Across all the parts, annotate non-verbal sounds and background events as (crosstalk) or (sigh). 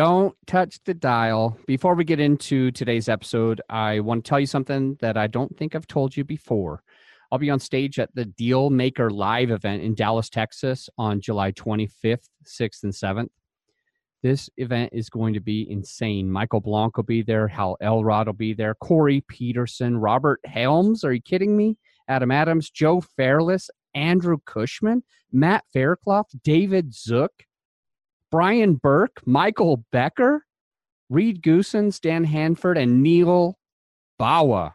Don't touch the dial. Before we get into today's episode, I want to tell you something that I don't think I've told you before. I'll be on stage at the Deal Maker Live event in Dallas, Texas on July 25th, 6th, and 7th. This event is going to be insane. Michael Blank will be there. Hal Elrod will be there. Corey Peterson, Robert Helms. Are you kidding me? Adam Adams, Joe Fairless, Andrew Cushman, Matt Faircloth, David Zook, Brian Burke, Michael Becker, Reed Goossens, Dan Handford, and Neal Bawa.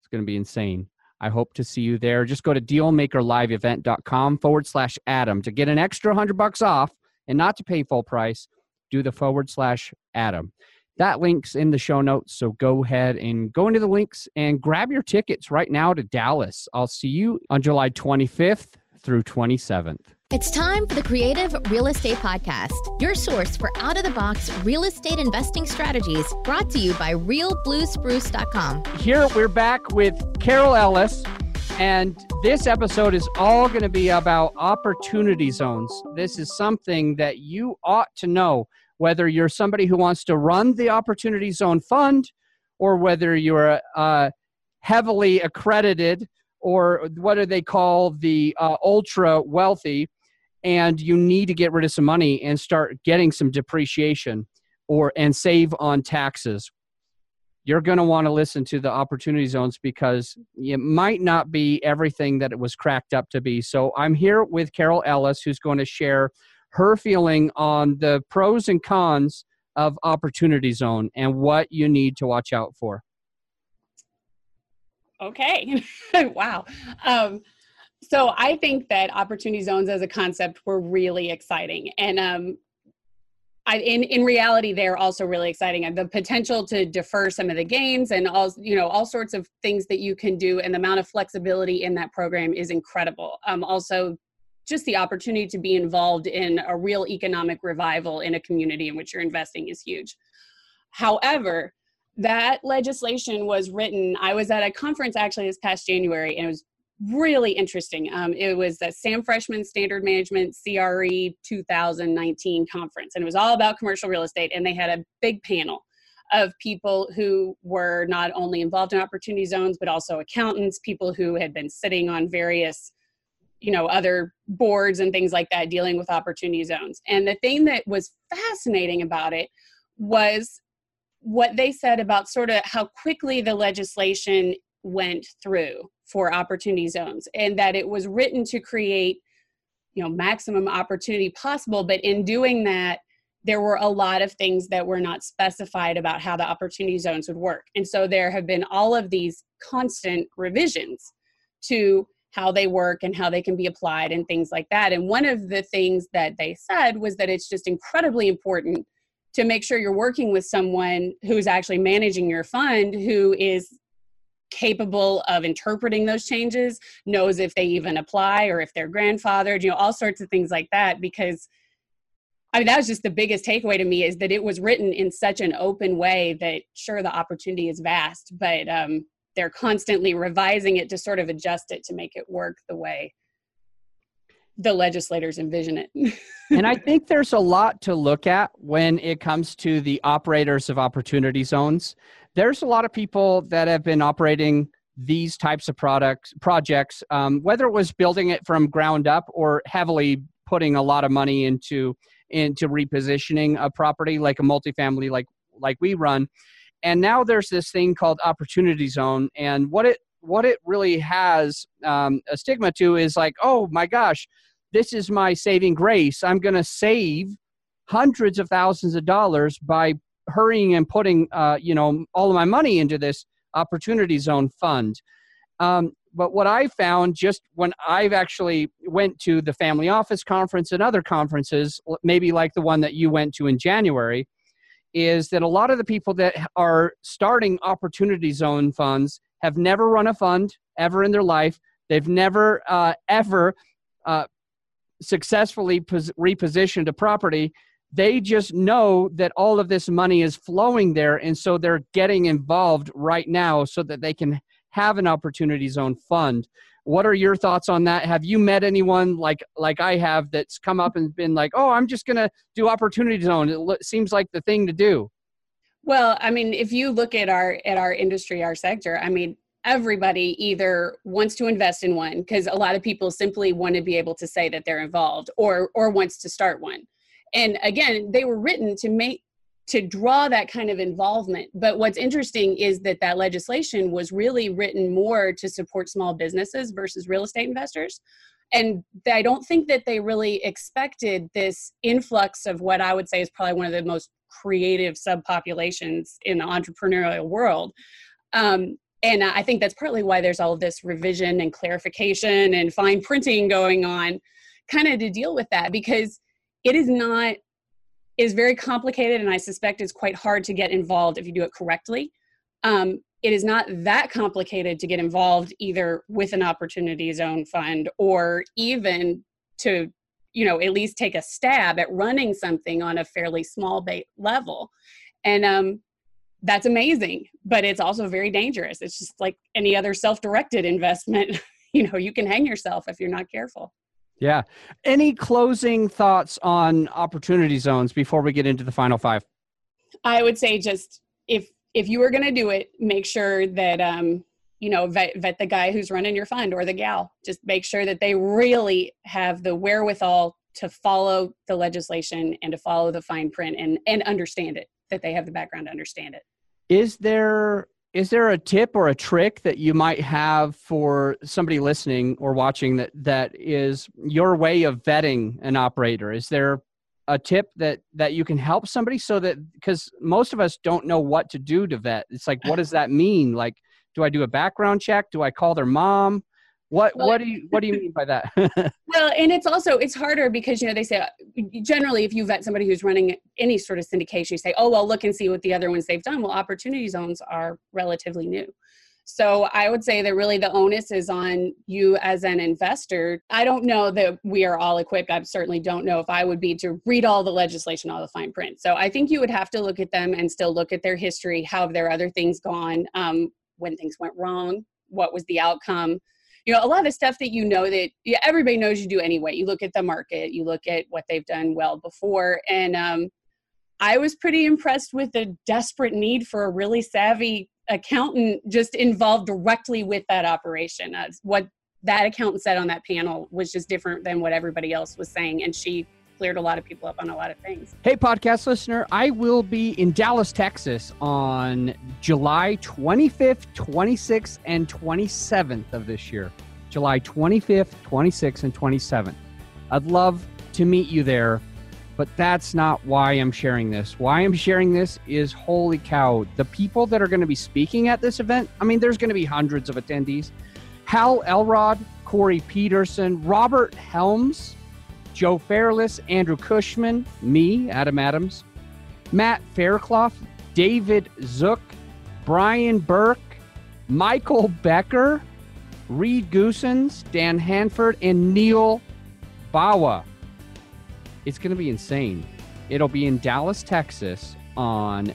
It's going to be insane. I hope to see you there. Just go to dealmakerliveevent.com forward slash Adam to get an extra hundred bucks off and not to pay full price. Do the forward slash Adam. That link's in the show notes. So go ahead and go into the links and grab your tickets right now to Dallas. I'll see you on July 25th through 27th. It's time for the Creative Real Estate Podcast, your source for out of the box real estate investing strategies brought to you by realbluespruce.com. Here we're back with Carol Ellis, and this episode is all going to be about opportunity zones. This is something that you ought to know whether you're somebody who wants to run the opportunity zone fund or whether you're uh, heavily accredited or what do they call the uh, ultra wealthy and you need to get rid of some money and start getting some depreciation or and save on taxes. You're going to want to listen to the opportunity zones because it might not be everything that it was cracked up to be. So i'm here with carol ellis who's going to share her feeling on the pros and cons of opportunity zone and what you need to watch out for. Okay. (laughs) Wow. Um, so I think that opportunity zones as a concept were really exciting. And um, I, in in reality, they're also really exciting. And the potential to defer some of the gains and all you know all sorts of things that you can do, and the amount of flexibility in that program is incredible. Um, also, just the opportunity to be involved in a real economic revival in a community in which you're investing is huge. However, that legislation was written. I was at a conference actually this past January, and it was really interesting. Um, it was the Sam Freshman Standard Management CRE 2019 conference, and it was all about commercial real estate. And they had a big panel of people who were not only involved in opportunity zones, but also accountants, people who had been sitting on various you know other boards and things like that dealing with opportunity zones and the thing that was fascinating about it was what they said about sort of how quickly the legislation went through for opportunity zones and that it was written to create you know maximum opportunity possible but in doing that there were a lot of things that were not specified about how the opportunity zones would work. And so there have been all of these constant revisions to how they work and how they can be applied and things like that. And one of the things that they said was that it's just incredibly important to make sure you're working with someone who's actually managing your fund who is capable of interpreting those changes, knows if they even apply or if they're grandfathered, you know, all sorts of things like that. Because I mean, that was just the biggest takeaway to me is that it was written in such an open way that sure, the opportunity is vast, but um, they're constantly revising it to sort of adjust it to make it work the way the legislators envision it. (laughs) and I think there's a lot to look at when it comes to the operators of opportunity zones there's a lot of people that have been operating these types of products projects um, whether it was building it from ground up or heavily putting a lot of money into into repositioning a property like a multifamily like like we run. And now there's this thing called opportunity zone. And what it what it really has um, a stigma to is like oh my gosh this is my saving grace. I'm going to save hundreds of thousands of dollars by hurrying and putting uh, you know all of my money into this opportunity zone fund. Um, but what i found just when i've actually went to the family office conference and other conferences maybe like the one that you went to in january is that a lot of the people that are starting opportunity zone funds have never run a fund ever in their life. They've never uh, ever uh, successfully pos- repositioned a property they just know that all of this money is flowing there and so they're getting involved right now so that they can have an opportunity zone fund What are your thoughts on that? Have you met anyone like like I have that's come up and been like, "Oh, I'm just going to do opportunity zone. It seems like the thing to do." Well, I mean, if you look at our at our industry, our sector, I mean, everybody either wants to invest in one because a lot of people simply want to be able to say that they're involved or or wants to start one. And again, they were written to make to draw that kind of involvement. But what's interesting is that that legislation was really written more to support small businesses versus real estate investors. And I don't think that they really expected this influx of what I would say is probably one of the most creative subpopulations in the entrepreneurial world. Um, and I think that's partly why there's all this revision and clarification and fine printing going on, kind of to deal with that because it is not is very complicated and i suspect it's quite hard to get involved if you do it correctly. Um, it is not that complicated to get involved either with an opportunity zone fund or even to you know at least take a stab at running something on a fairly small bait level. And um, that's amazing but it's also very dangerous. It's just like any other self-directed investment (laughs) you know you can hang yourself if you're not careful yeah. Any closing thoughts on opportunity zones before we get into the final five? I would say just if if you are going to do it, make sure that um, you know vet, vet the guy who's running your fund or the gal. Just make sure that they really have the wherewithal to follow the legislation and to follow the fine print and and understand it. That they have the background to understand it. Is there is there a tip or a trick that you might have for somebody listening or watching that that is your way of vetting an operator? Is there a tip that that you can help somebody so that because most of us don't know what to do to vet. It's like what does that mean? Like do i do a background check? Do i call their mom what well, what do you what do you mean by that? (laughs) well, and it's also it's harder because you know they say generally if you vet somebody who's running any sort of syndication, you say, oh well, look and see what the other ones they've done. Well, opportunity zones are relatively new. So I would say that really the onus is on you as an investor. I don't know that we are all equipped. I certainly don't know if I would be to read all the legislation, all the fine print. So I think you would have to look at them and still look at their history. How have their other things gone? Um, when things went wrong? What was the outcome? You know a lot of stuff that you know that yeah, everybody knows you do anyway. You look at the market you look at what they've done well before and um, i was pretty impressed with the desperate need for a really savvy accountant just involved directly with that operation. Uh, what that accountant said on that panel was just different than what everybody else was saying and she cleared a lot of people up on a lot of things. Hey, podcast listener, I will be in Dallas, Texas on July 25th, 26th, and 27th of this year. July 25th, 26th, and 27th. I'd love to meet you there, but that's not why I'm sharing this. Why I'm sharing this is holy cow, the people that are going to be speaking at this event, I mean, there's going to be hundreds of attendees. Hal Elrod, Corey Peterson, Robert Helms, Joe Fairless, Andrew Cushman, me, Adam Adams, Matt Faircloth, David Zook, Brian Burke, Michael Becker, Reed Goossens, Dan Handford, and Neal Bawa. It's going to be insane. It'll be in Dallas, Texas on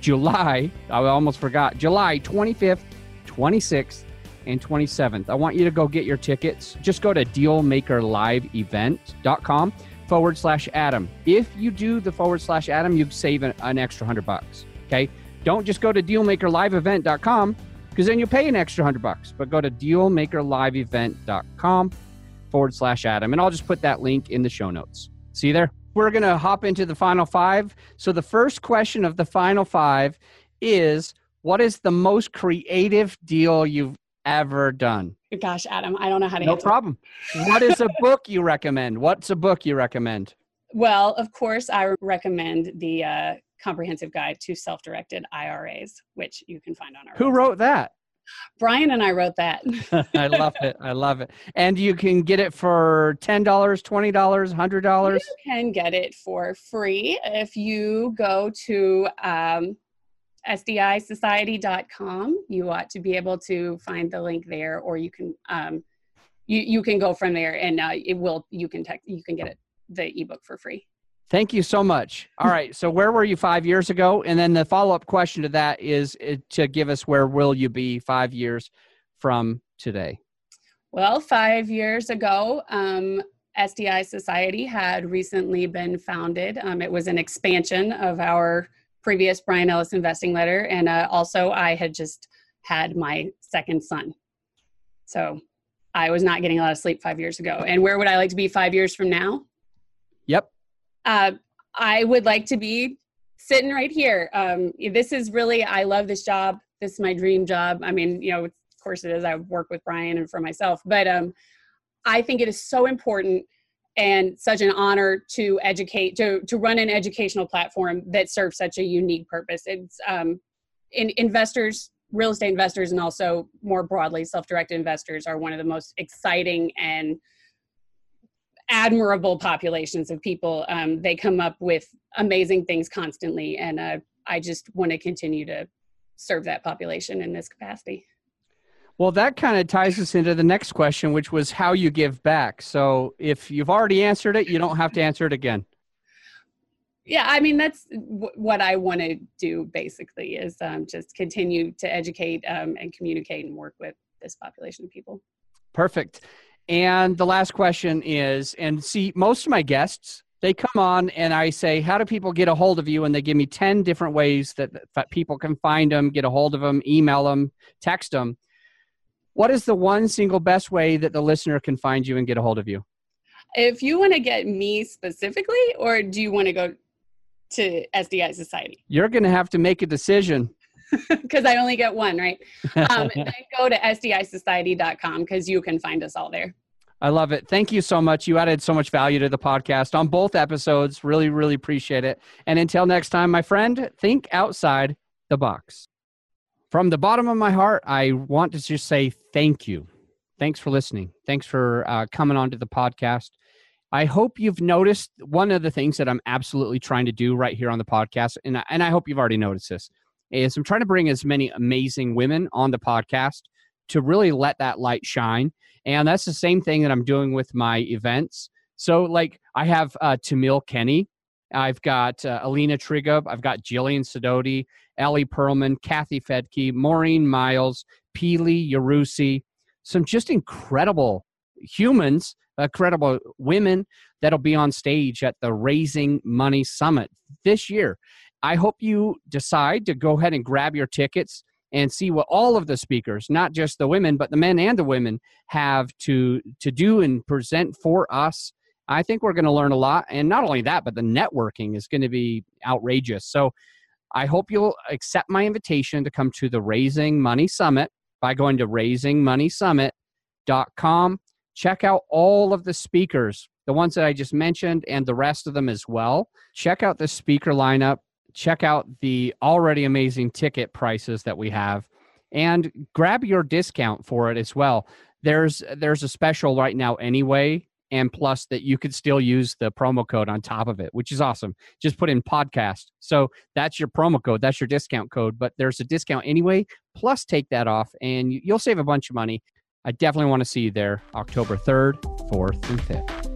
July, I almost forgot, July 25th, 26th, and 27th. I want you to go get your tickets. Just go to dealmakerliveevent.com forward slash Adam. If you do the forward slash Adam, you save an, an extra hundred bucks. Okay. Don't just go to dealmakerliveevent.com because then you pay an extra hundred bucks, but go to dealmakerliveevent.com forward slash Adam. And I'll just put that link in the show notes. See you there. We're going to hop into the final five. So the first question of the final five is what is the most creative deal you've ever done? Gosh, Adam, I don't know how to no problem. what is a book you recommend? What's a book you recommend? Well, of course, I recommend the uh, comprehensive guide to self-directed IRAs, which you can find on our. Who website. wrote that? Brian and I wrote that. (laughs) I love it. I love it. And you can get it for $10, $20, $100? You can get it for free if you go to um, sdisociety.com. You ought to be able to find the link there, or you can um, you you can go from there, and uh, it will you can text you can get it the ebook for free. Thank you so much. All right, so where were you five years ago? And then the follow up question to that is uh, to give us where will you be five years from today? Well, five years ago, um, SDI Society had recently been founded. Um, it was an expansion of our previous Brian Ellis investing letter. And uh, also, I had just had my second son. So I was not getting a lot of sleep five years ago. And where would I like to be five years from now? Yep. Uh, I would like to be sitting right here. Um, this is really, I love this job. This is my dream job. I mean, you know, of course it is. I work with Brian and for myself, but um, I think it is so important and such an honor to educate to to run an educational platform that serves such a unique purpose. It's um, in, investors, real estate investors, and also more broadly, self-directed investors are one of the most exciting and admirable populations of people. Um, they come up with amazing things constantly, and uh, I just want to continue to serve that population in this capacity. Well, that kind of ties us into the next question, which was how you give back. So if you've already answered it, you don't have to answer it again. Yeah, I mean that's w- what I want to do. Basically, is um, just continue to educate um, and communicate and work with this population of people. Perfect. And the last question is, and see, most of my guests, they come on and I say, How do people get a hold of you? And they give me 10 different ways that, that people can find them, get a hold of them, email them, text them. What is the one single best way that the listener can find you and get a hold of you? If you want to get me specifically, or do you want to go to SDI Society? You're going to have to make a decision (laughs) because I only get one, right? Um, (laughs) then go to sdisociety.com because you can find us all there. I love it. Thank you so much. You added so much value to the podcast on both episodes. Really, really appreciate it. And until next time, my friend, think outside the box. From the bottom of my heart, I want to just say thank you. Thanks for listening. Thanks for uh, coming on to the podcast. I hope you've noticed one of the things that I'm absolutely trying to do right here on the podcast, and, and I hope you've already noticed this is I'm trying to bring as many amazing women on the podcast to really let that light shine. And that's the same thing that I'm doing with my events. So, like, I have uh, Tamiel Kenney, I've got uh, Alina Trigub, I've got Jillian Sidoti, Ellie Perlman, Kathy Fettke, Maureen Miles, Pili Yarusi, some just incredible humans, incredible women that'll be on stage at the Raising Money Summit this year. I hope you decide to go ahead and grab your tickets and see what all of the speakers, not just the women, but the men and the women, have to to do and present for us. I think we're going to learn a lot, and not only that, but the networking is going to be outrageous. So, I hope you'll accept my invitation to come to the Raising Money Summit by going to raisingmoneysummit.com. Check out all of the speakers, the ones that I just mentioned, and the rest of them as well. Check out the speaker lineup check out the already amazing ticket prices that we have and grab your discount for it as well. There's there's a special right now anyway and plus that you could still use the promo code on top of it, which is awesome. Just put in podcast. So that's your promo code, that's your discount code, but there's a discount anyway. Plus take that off and you'll save a bunch of money. I definitely want to see you there October 3rd, 4th, and 5th.